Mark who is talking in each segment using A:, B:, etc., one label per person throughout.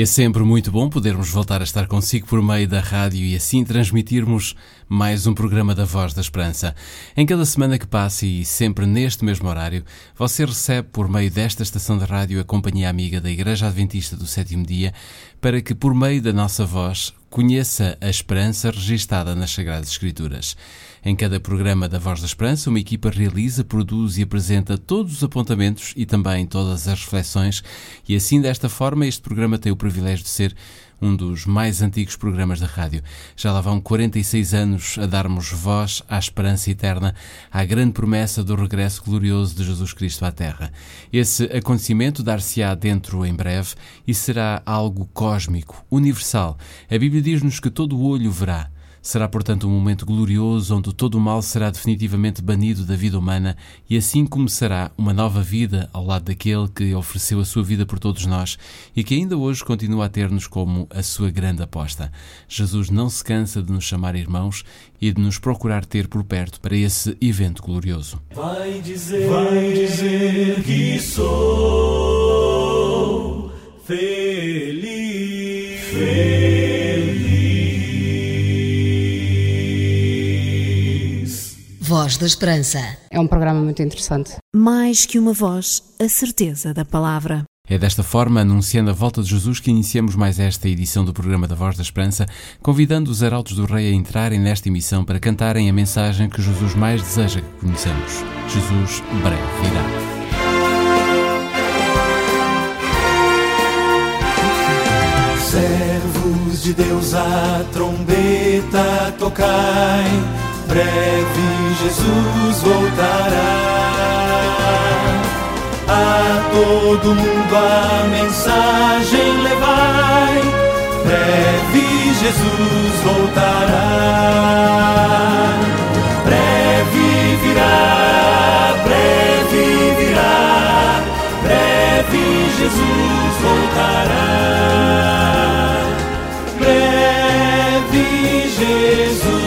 A: É sempre muito bom podermos voltar a estar consigo por meio da rádio e assim transmitirmos mais um programa da Voz da Esperança. Em cada semana que passa e sempre neste mesmo horário, você recebe por meio desta estação de rádio a companhia amiga da Igreja Adventista do Sétimo Dia para que, por meio da nossa voz, conheça a esperança registada nas Sagradas Escrituras. Em cada programa da Voz da Esperança, uma equipa realiza, produz e apresenta todos os apontamentos e também todas as reflexões, e assim, desta forma, este programa tem o privilégio de ser um dos mais antigos programas da rádio. Já lá vão 46 anos a darmos voz à esperança eterna, à grande promessa do regresso glorioso de Jesus Cristo à Terra. Esse acontecimento dar-se-á dentro em breve e será algo cósmico, universal. A Bíblia diz-nos que todo o olho verá. Será, portanto, um momento glorioso onde todo o mal será definitivamente banido da vida humana e assim começará uma nova vida ao lado daquele que ofereceu a sua vida por todos nós e que ainda hoje continua a ter-nos como a sua grande aposta. Jesus não se cansa de nos chamar irmãos e de nos procurar ter por perto para esse evento glorioso.
B: Vai dizer, vai dizer que sou feliz.
C: Voz da Esperança.
D: É um programa muito interessante.
E: Mais que uma voz, a certeza da palavra.
A: É desta forma, anunciando a volta de Jesus, que iniciamos mais esta edição do programa da Voz da Esperança, convidando os arautos do Rei a entrarem nesta emissão para cantarem a mensagem que Jesus mais deseja que conheçamos. Jesus breve virá.
B: Servos de Deus, a trombeta tocai, breve Jesus voltará. A todo mundo a mensagem levai, breve Jesus voltará. Breve virá, breve virá, breve Jesus voltará. Breve Jesus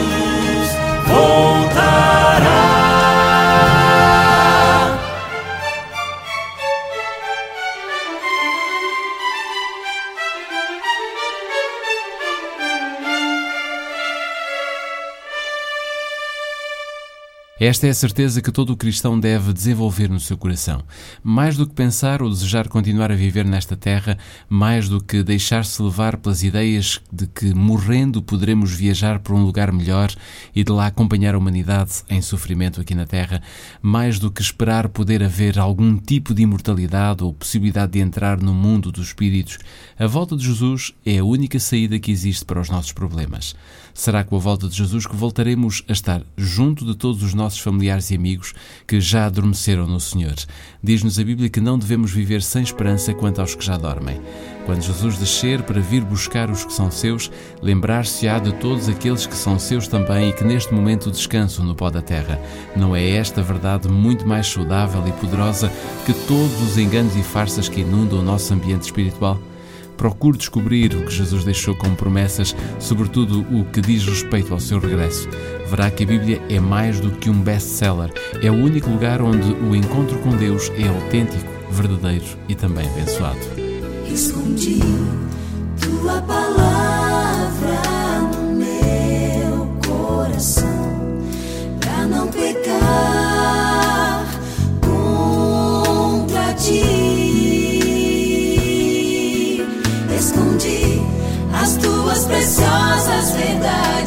A: Esta é a certeza que todo cristão deve desenvolver no seu coração. Mais do que pensar ou desejar continuar a viver nesta terra, mais do que deixar-se levar pelas ideias de que morrendo poderemos viajar para um lugar melhor e de lá acompanhar a humanidade em sofrimento aqui na terra, mais do que esperar poder haver algum tipo de imortalidade ou possibilidade de entrar no mundo dos espíritos, a volta de Jesus é a única saída que existe para os nossos problemas. Será com a volta de Jesus que voltaremos a estar junto de todos os nossos familiares e amigos que já adormeceram no Senhor. Diz-nos a Bíblia que não devemos viver sem esperança quanto aos que já dormem. Quando Jesus descer para vir buscar os que são seus, lembrar-se-á de todos aqueles que são seus também e que neste momento descansam no pó da terra. Não é esta verdade muito mais saudável e poderosa que todos os enganos e farsas que inundam o nosso ambiente espiritual? Procure descobrir o que Jesus deixou como promessas, sobretudo o que diz respeito ao seu regresso. Verá que a Bíblia é mais do que um best-seller. É o único lugar onde o encontro com Deus é autêntico, verdadeiro e também abençoado.
F: Escondi tua palavra
C: that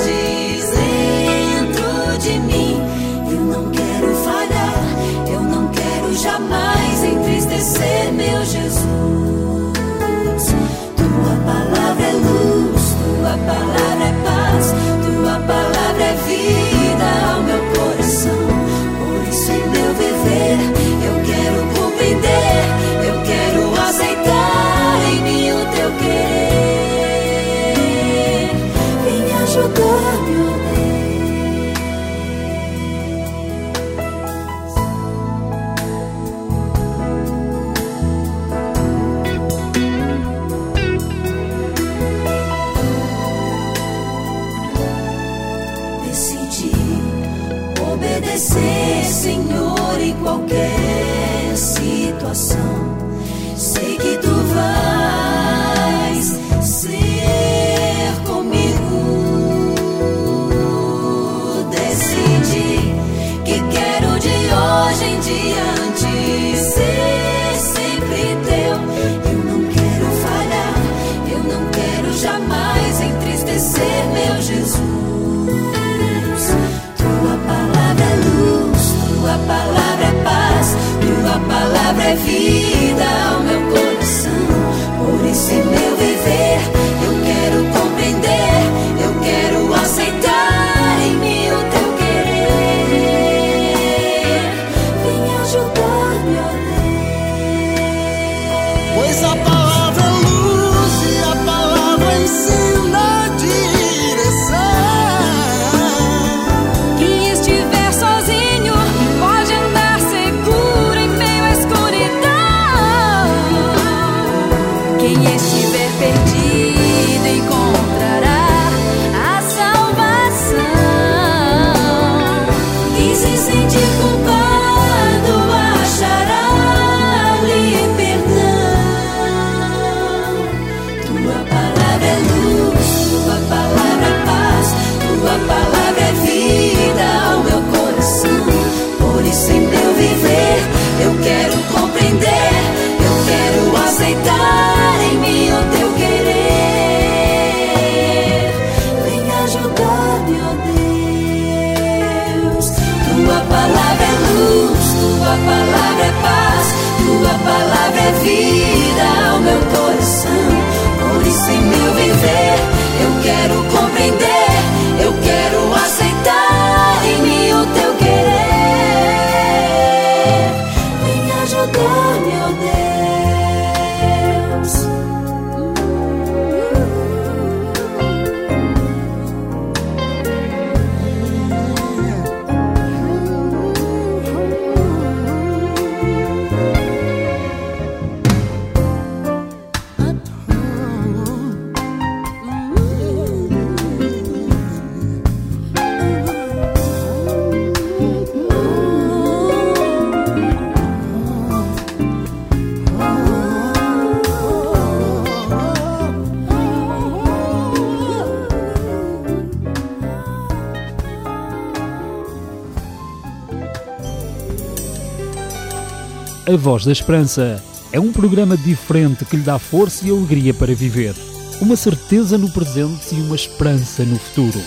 C: A
G: Voz da Esperança é um programa diferente que lhe dá força e alegria para viver. Uma certeza no presente e uma esperança no futuro.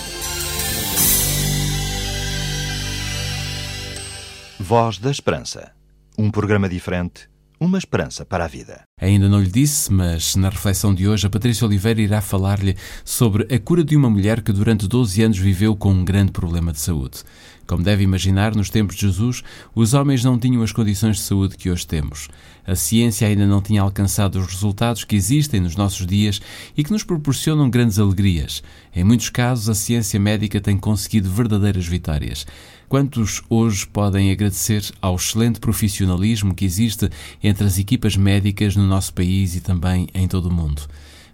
H: Voz da Esperança. Um programa diferente, uma esperança para a vida.
A: Ainda não lhe disse, mas na reflexão de hoje a Patrícia Oliveira irá falar-lhe sobre a cura de uma mulher que durante 12 anos viveu com um grande problema de saúde. Como deve imaginar, nos tempos de Jesus, os homens não tinham as condições de saúde que hoje temos. A ciência ainda não tinha alcançado os resultados que existem nos nossos dias e que nos proporcionam grandes alegrias. Em muitos casos, a ciência médica tem conseguido verdadeiras vitórias. Quantos hoje podem agradecer ao excelente profissionalismo que existe entre as equipas médicas no nosso país e também em todo o mundo?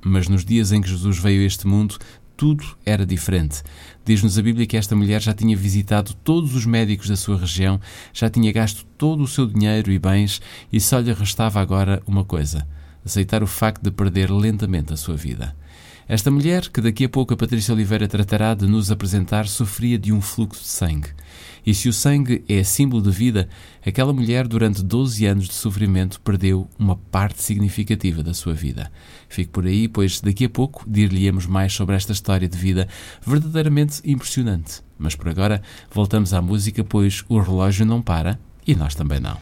A: Mas nos dias em que Jesus veio a este mundo, tudo era diferente. Diz-nos a Bíblia que esta mulher já tinha visitado todos os médicos da sua região, já tinha gasto todo o seu dinheiro e bens e só lhe restava agora uma coisa: aceitar o facto de perder lentamente a sua vida. Esta mulher, que daqui a pouco a Patrícia Oliveira tratará de nos apresentar, sofria de um fluxo de sangue. E se o sangue é símbolo de vida, aquela mulher, durante 12 anos de sofrimento, perdeu uma parte significativa da sua vida. Fique por aí, pois daqui a pouco dir-lhe-emos mais sobre esta história de vida verdadeiramente impressionante. Mas por agora, voltamos à música, pois o relógio não para e nós também não.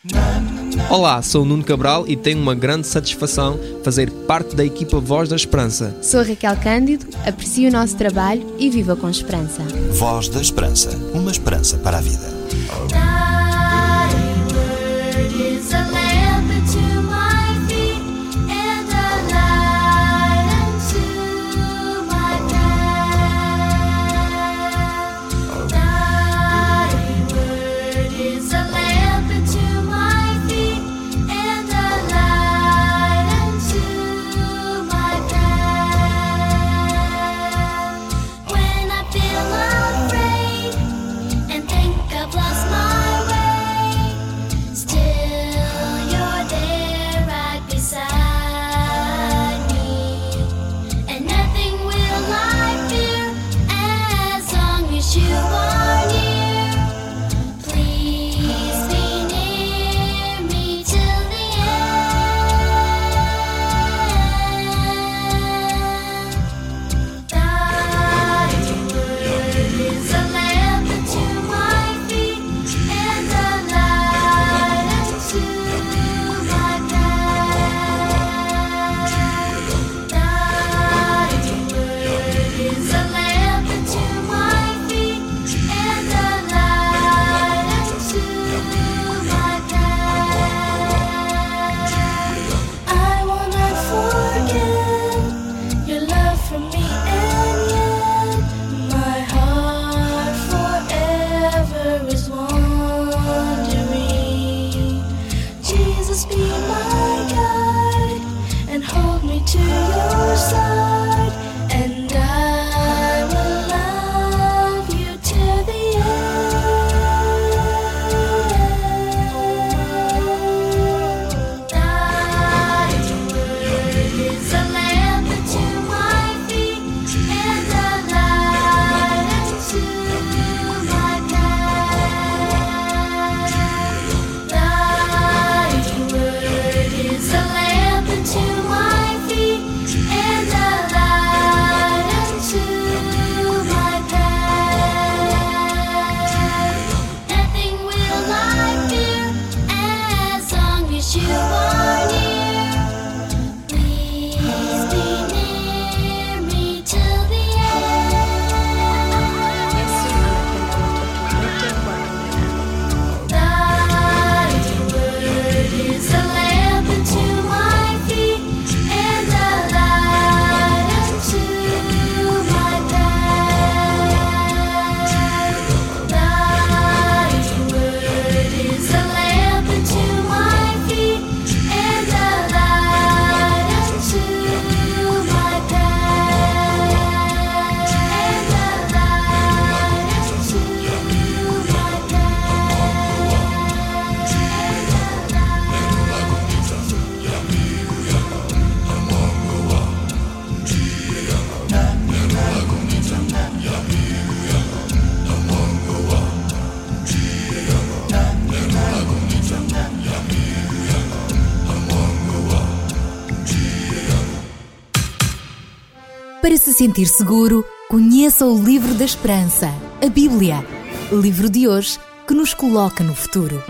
I: Olá, sou o Nuno Cabral e tenho uma grande satisfação fazer parte da equipa Voz da Esperança.
J: Sou Raquel Cândido, aprecio o nosso trabalho e viva com esperança.
H: Voz da Esperança. Uma esperança para a vida.
K: Para se sentir seguro, conheça o Livro da Esperança, a Bíblia. Livro de hoje que nos coloca no futuro.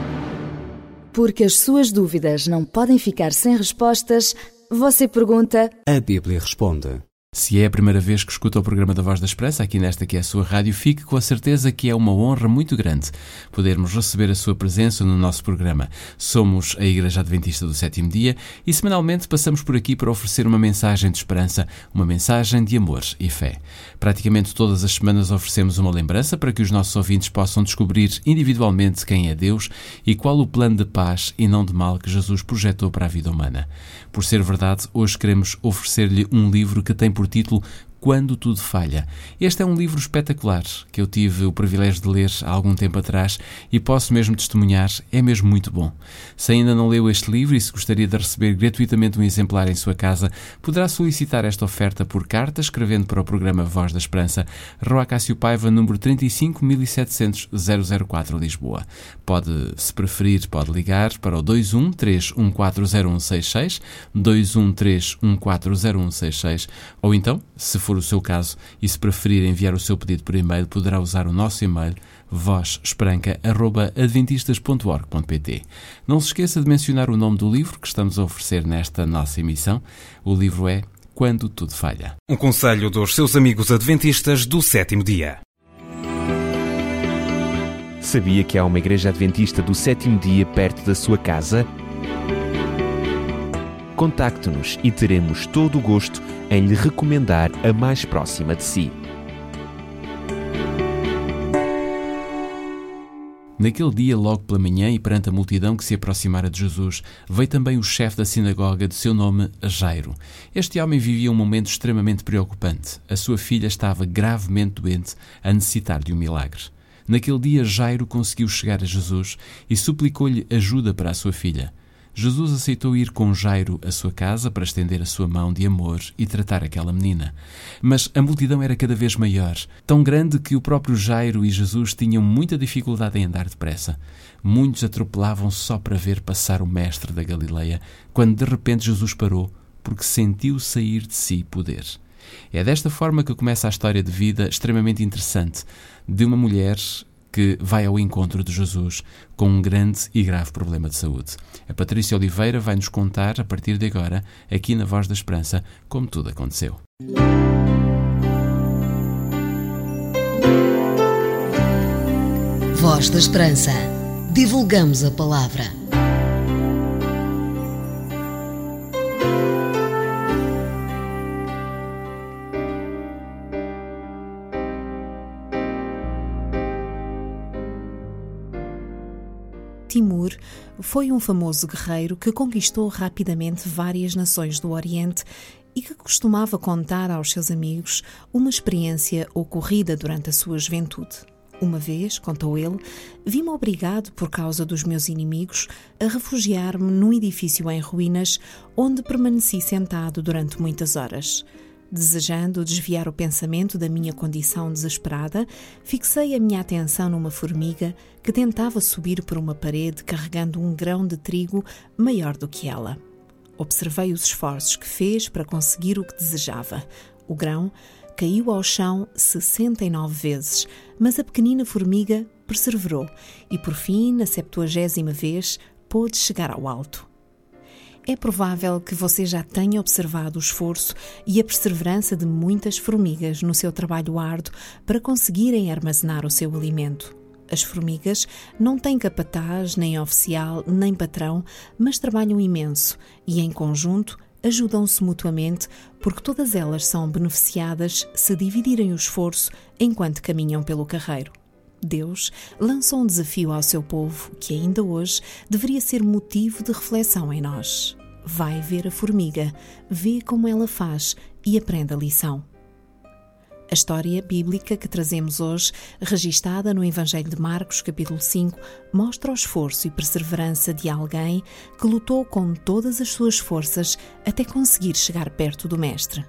L: Porque as suas dúvidas não podem ficar sem respostas, você pergunta.
M: A Bíblia responde.
A: Se é a primeira vez que escuta o programa da Voz da Esperança, aqui nesta que é a sua rádio, fique com a certeza que é uma honra muito grande podermos receber a sua presença no nosso programa. Somos a Igreja Adventista do Sétimo Dia e semanalmente passamos por aqui para oferecer uma mensagem de esperança, uma mensagem de amor e fé. Praticamente todas as semanas oferecemos uma lembrança para que os nossos ouvintes possam descobrir individualmente quem é Deus e qual o plano de paz e não de mal que Jesus projetou para a vida humana. Por ser verdade, hoje queremos oferecer-lhe um livro que tem por título quando Tudo Falha. Este é um livro espetacular que eu tive o privilégio de ler há algum tempo atrás e posso mesmo testemunhar, é mesmo muito bom. Se ainda não leu este livro e se gostaria de receber gratuitamente um exemplar em sua casa, poderá solicitar esta oferta por carta escrevendo para o programa Voz da Esperança, Rua Cássio Paiva, número 35700 004, Lisboa. Pode, se preferir, pode ligar para o 213140166, 213140166, ou então, se for for o seu caso e se preferir enviar o seu pedido por e-mail, poderá usar o nosso e-mail vozesperanca.adventistas.org.pt. Não se esqueça de mencionar o nome do livro que estamos a oferecer nesta nossa emissão. O livro é Quando Tudo Falha.
N: Um conselho dos seus amigos adventistas do sétimo dia.
O: Sabia que há uma igreja adventista do sétimo dia perto da sua casa? Contacte-nos e teremos todo o gosto em lhe recomendar a mais próxima de si.
A: Naquele dia, logo pela manhã, e perante a multidão que se aproximara de Jesus, veio também o chefe da sinagoga, de seu nome Jairo. Este homem vivia um momento extremamente preocupante. A sua filha estava gravemente doente, a necessitar de um milagre. Naquele dia, Jairo conseguiu chegar a Jesus e suplicou-lhe ajuda para a sua filha. Jesus aceitou ir com Jairo à sua casa para estender a sua mão de amor e tratar aquela menina. Mas a multidão era cada vez maior, tão grande que o próprio Jairo e Jesus tinham muita dificuldade em andar depressa. Muitos atropelavam só para ver passar o mestre da Galileia, quando de repente Jesus parou, porque sentiu sair de si poder. É desta forma que começa a história de vida extremamente interessante de uma mulher que vai ao encontro de Jesus com um grande e grave problema de saúde. A Patrícia Oliveira vai nos contar, a partir de agora, aqui na Voz da Esperança, como tudo aconteceu.
K: Voz da Esperança. Divulgamos a palavra.
E: Foi um famoso guerreiro que conquistou rapidamente várias nações do Oriente e que costumava contar aos seus amigos uma experiência ocorrida durante a sua juventude. Uma vez, contou ele, vi-me obrigado, por causa dos meus inimigos, a refugiar-me num edifício em ruínas, onde permaneci sentado durante muitas horas. Desejando desviar o pensamento da minha condição desesperada, fixei a minha atenção numa formiga que tentava subir por uma parede carregando um grão de trigo maior do que ela. Observei os esforços que fez para conseguir o que desejava. O grão caiu ao chão 69 vezes, mas a pequenina formiga perseverou e, por fim, na septuagésima vez, pôde chegar ao alto. É provável que você já tenha observado o esforço e a perseverança de muitas formigas no seu trabalho árduo para conseguirem armazenar o seu alimento. As formigas não têm capataz, nem oficial, nem patrão, mas trabalham imenso e, em conjunto, ajudam-se mutuamente porque todas elas são beneficiadas se dividirem o esforço enquanto caminham pelo carreiro. Deus lançou um desafio ao seu povo que ainda hoje deveria ser motivo de reflexão em nós. Vai ver a formiga, vê como ela faz e aprenda a lição. A história bíblica que trazemos hoje, registada no Evangelho de Marcos, capítulo 5, mostra o esforço e perseverança de alguém que lutou com todas as suas forças até conseguir chegar perto do Mestre.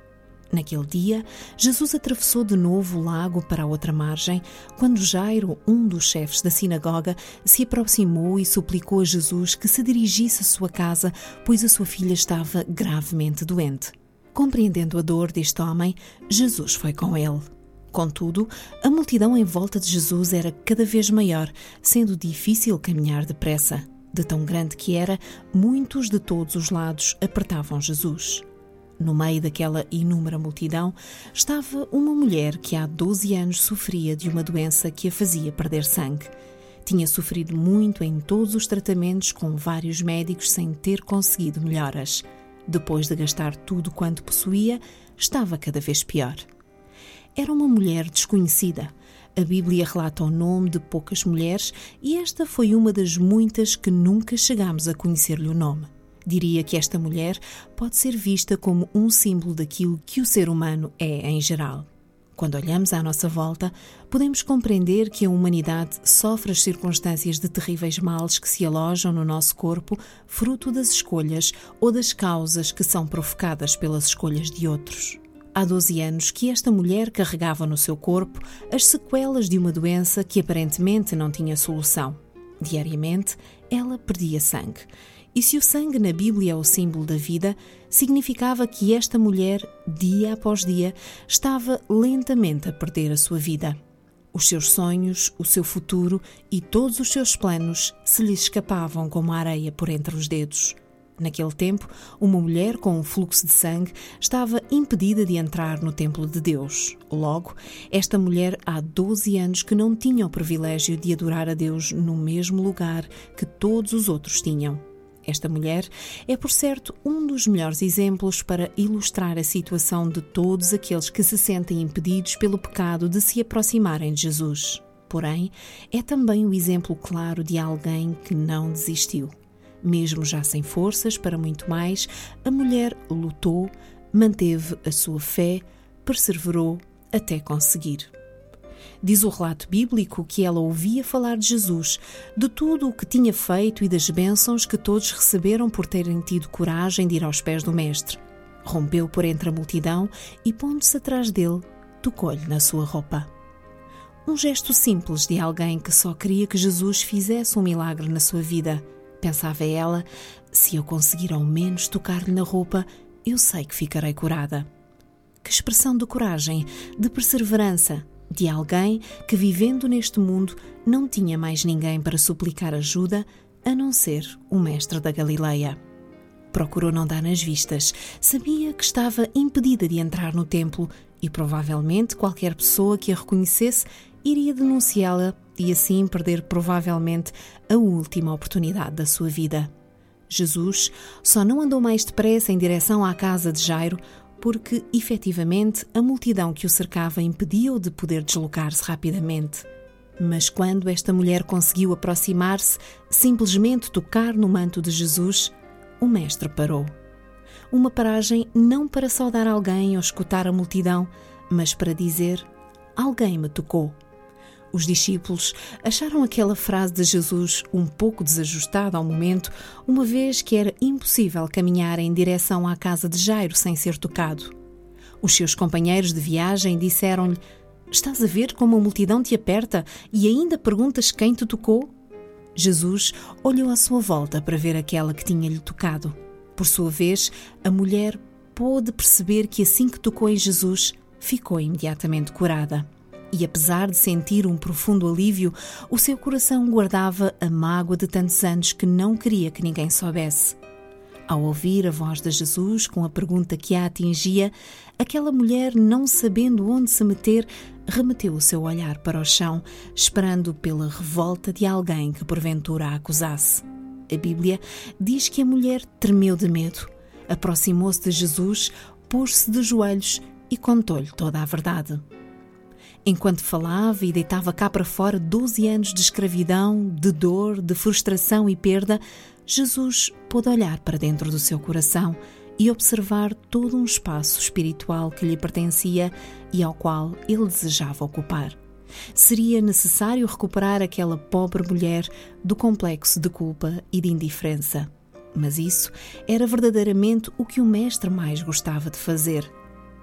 E: Naquele dia, Jesus atravessou de novo o lago para a outra margem, quando Jairo, um dos chefes da sinagoga, se aproximou e suplicou a Jesus que se dirigisse à sua casa, pois a sua filha estava gravemente doente. Compreendendo a dor deste homem, Jesus foi com ele. Contudo, a multidão em volta de Jesus era cada vez maior, sendo difícil caminhar depressa. De tão grande que era, muitos de todos os lados apertavam Jesus. No meio daquela inúmera multidão estava uma mulher que há 12 anos sofria de uma doença que a fazia perder sangue. Tinha sofrido muito em todos os tratamentos com vários médicos sem ter conseguido melhoras. Depois de gastar tudo quanto possuía, estava cada vez pior. Era uma mulher desconhecida. A Bíblia relata o nome de poucas mulheres e esta foi uma das muitas que nunca chegamos a conhecer-lhe o nome. Diria que esta mulher pode ser vista como um símbolo daquilo que o ser humano é em geral. Quando olhamos à nossa volta, podemos compreender que a humanidade sofre as circunstâncias de terríveis males que se alojam no nosso corpo, fruto das escolhas ou das causas que são provocadas pelas escolhas de outros. Há 12 anos que esta mulher carregava no seu corpo as sequelas de uma doença que aparentemente não tinha solução. Diariamente, ela perdia sangue. E se o sangue na Bíblia é o símbolo da vida, significava que esta mulher, dia após dia, estava lentamente a perder a sua vida. Os seus sonhos, o seu futuro e todos os seus planos se lhe escapavam como a areia por entre os dedos. Naquele tempo, uma mulher com um fluxo de sangue estava impedida de entrar no templo de Deus. Logo, esta mulher há 12 anos que não tinha o privilégio de adorar a Deus no mesmo lugar que todos os outros tinham. Esta mulher é, por certo, um dos melhores exemplos para ilustrar a situação de todos aqueles que se sentem impedidos pelo pecado de se aproximarem de Jesus. Porém, é também o exemplo claro de alguém que não desistiu. Mesmo já sem forças para muito mais, a mulher lutou, manteve a sua fé, perseverou até conseguir. Diz o relato bíblico que ela ouvia falar de Jesus, de tudo o que tinha feito e das bênçãos que todos receberam por terem tido coragem de ir aos pés do Mestre. Rompeu por entre a multidão e, pondo-se atrás dele, tocou-lhe na sua roupa. Um gesto simples de alguém que só queria que Jesus fizesse um milagre na sua vida Pensava ela: se eu conseguir ao menos tocar-lhe na roupa, eu sei que ficarei curada. Que expressão de coragem, de perseverança, de alguém que, vivendo neste mundo, não tinha mais ninguém para suplicar ajuda a não ser o Mestre da Galileia. Procurou não dar nas vistas, sabia que estava impedida de entrar no templo e provavelmente qualquer pessoa que a reconhecesse iria denunciá-la e assim perder provavelmente a última oportunidade da sua vida. Jesus só não andou mais depressa em direção à casa de Jairo porque, efetivamente, a multidão que o cercava impediu-o de poder deslocar-se rapidamente. Mas quando esta mulher conseguiu aproximar-se, simplesmente tocar no manto de Jesus, o Mestre parou. Uma paragem não para saudar alguém ou escutar a multidão, mas para dizer: Alguém me tocou. Os discípulos acharam aquela frase de Jesus um pouco desajustada ao momento, uma vez que era impossível caminhar em direção à casa de Jairo sem ser tocado. Os seus companheiros de viagem disseram-lhe: Estás a ver como a multidão te aperta e ainda perguntas quem te tocou? Jesus olhou à sua volta para ver aquela que tinha-lhe tocado. Por sua vez, a mulher pôde perceber que assim que tocou em Jesus, ficou imediatamente curada e apesar de sentir um profundo alívio, o seu coração guardava a mágoa de tantos anos que não queria que ninguém soubesse. Ao ouvir a voz de Jesus com a pergunta que a atingia, aquela mulher, não sabendo onde se meter, remeteu o seu olhar para o chão, esperando pela revolta de alguém que porventura a acusasse. A Bíblia diz que a mulher tremeu de medo, aproximou-se de Jesus, pôs-se de joelhos e contou-lhe toda a verdade. Enquanto falava e deitava cá para fora 12 anos de escravidão, de dor, de frustração e perda, Jesus pôde olhar para dentro do seu coração e observar todo um espaço espiritual que lhe pertencia e ao qual ele desejava ocupar. Seria necessário recuperar aquela pobre mulher do complexo de culpa e de indiferença. Mas isso era verdadeiramente o que o mestre mais gostava de fazer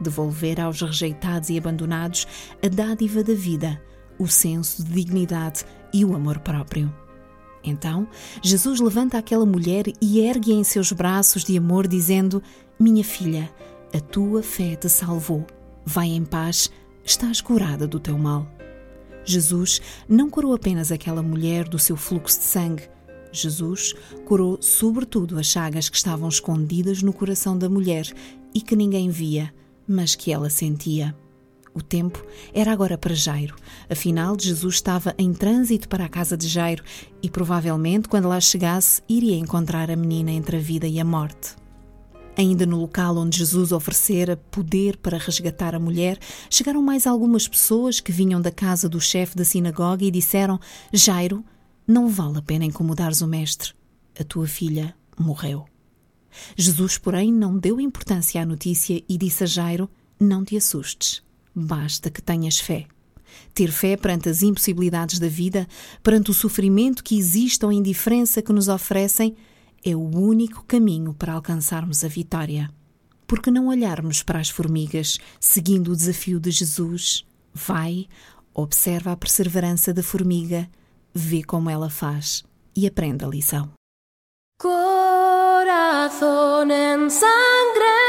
E: devolver aos rejeitados e abandonados a dádiva da vida, o senso de dignidade e o amor próprio. Então, Jesus levanta aquela mulher e ergue em seus braços de amor, dizendo: Minha filha, A tua fé te salvou. Vai em paz, estás curada do teu mal. Jesus não curou apenas aquela mulher do seu fluxo de sangue. Jesus curou sobretudo as chagas que estavam escondidas no coração da mulher e que ninguém via, mas que ela sentia. O tempo era agora para Jairo. Afinal, Jesus estava em trânsito para a casa de Jairo e provavelmente, quando lá chegasse, iria encontrar a menina entre a vida e a morte. Ainda no local onde Jesus oferecera poder para resgatar a mulher, chegaram mais algumas pessoas que vinham da casa do chefe da sinagoga e disseram: Jairo, não vale a pena incomodares o mestre. A tua filha morreu. Jesus, porém, não deu importância à notícia e disse a Jairo: Não te assustes Basta que tenhas fé. Ter fé perante as impossibilidades da vida, perante o sofrimento que existe ou a indiferença que nos oferecem, é o único caminho para alcançarmos a vitória. Por que não olharmos para as formigas, seguindo o desafio de Jesus? Vai, observa a perseverança da formiga, vê como ela faz e aprenda a lição.
F: corazón en sangre.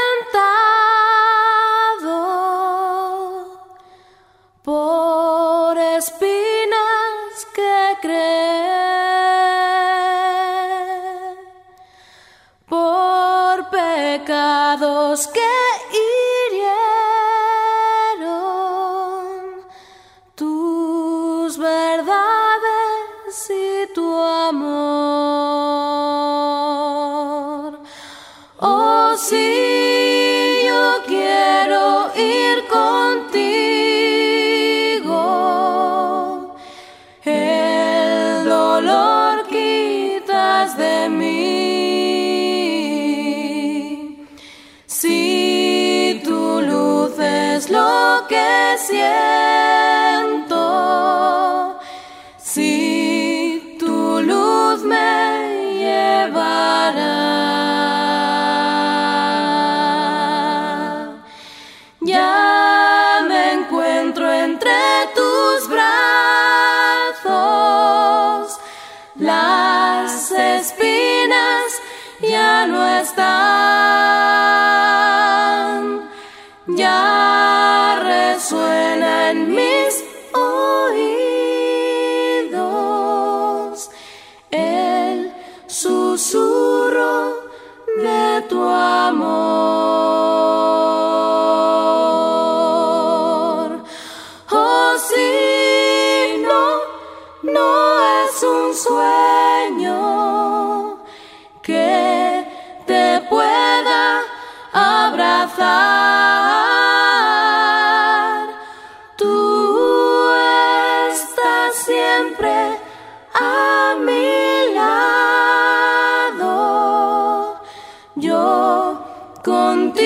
F: Contigo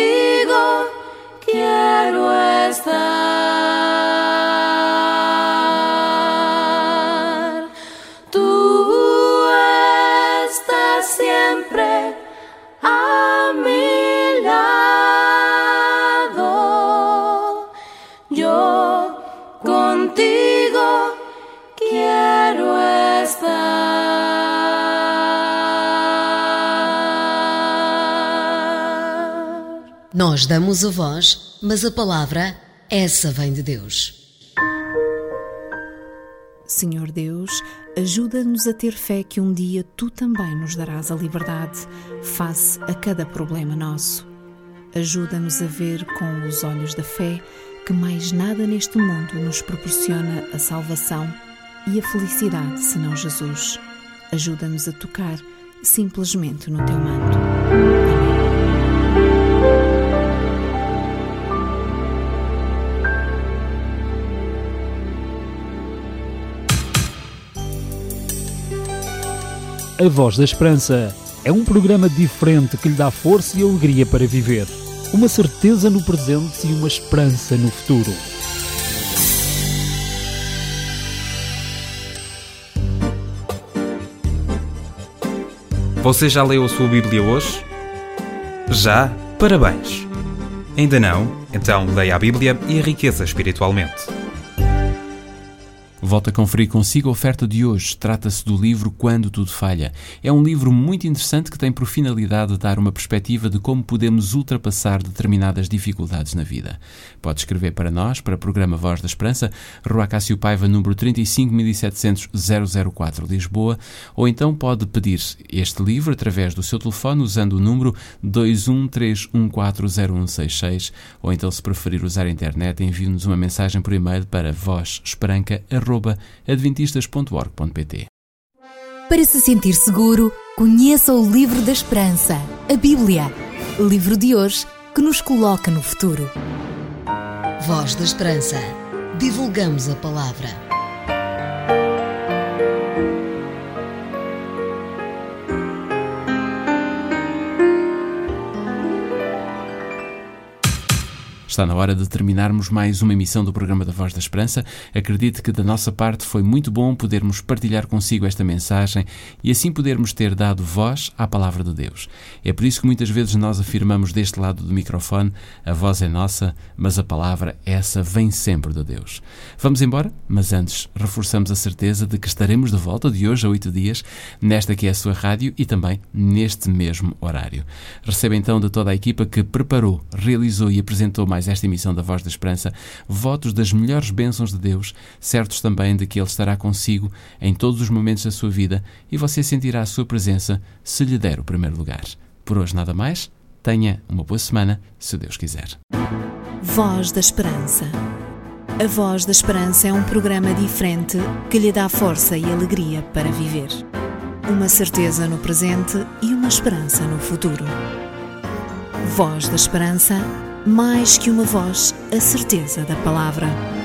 M: Nós damos a voz, mas a palavra, essa vem de Deus.
E: Senhor Deus, ajuda-nos a ter fé que um dia tu também nos darás a liberdade face a cada problema nosso. Ajuda-nos a ver com os olhos da fé que mais nada neste mundo nos proporciona a salvação e a felicidade senão Jesus. Ajuda-nos a tocar simplesmente no teu manto.
G: A Voz da Esperança é um programa diferente que lhe dá força e alegria para viver. Uma certeza no presente e uma esperança no futuro.
N: Você já leu a sua Bíblia hoje? Já? Parabéns! Ainda não? Então leia a Bíblia e enriqueça espiritualmente.
A: Volto a conferir consigo a oferta de hoje. Trata-se do livro Quando Tudo Falha. É um livro muito interessante que tem por finalidade dar uma perspectiva de como podemos ultrapassar determinadas dificuldades na vida. Pode escrever para nós, para o programa Voz da Esperança, Rua Cássio Paiva, número 35700 004, Lisboa, ou então pode pedir este livro através do seu telefone usando o número 213140166, ou então, se preferir usar a internet, envie-nos uma mensagem por e-mail para vozesperanca.com adventistas.org.pt.
K: Para se sentir seguro, conheça o Livro da Esperança, a Bíblia. Livro de hoje que nos coloca no futuro.
M: Voz da Esperança. Divulgamos a palavra.
A: Está na hora de terminarmos mais uma emissão do programa da Voz da Esperança. Acredito que da nossa parte foi muito bom podermos partilhar consigo esta mensagem e assim podermos ter dado voz à palavra de Deus. É por isso que muitas vezes nós afirmamos deste lado do microfone: a voz é nossa, mas a palavra, essa, vem sempre de Deus. Vamos embora, mas antes reforçamos a certeza de que estaremos de volta de hoje a oito dias, nesta que é a sua rádio e também neste mesmo horário. Receba então de toda a equipa que preparou, realizou e apresentou esta emissão da Voz da Esperança, votos das melhores bênçãos de Deus, certos também de que Ele estará consigo em todos os momentos da sua vida e você sentirá a sua presença se lhe der o primeiro lugar. Por hoje nada mais. Tenha uma boa semana, se Deus quiser.
E: Voz da Esperança. A Voz da Esperança é um programa diferente que lhe dá força e alegria para viver. Uma certeza no presente e uma esperança no futuro. Voz da Esperança mais que uma voz, a certeza da palavra.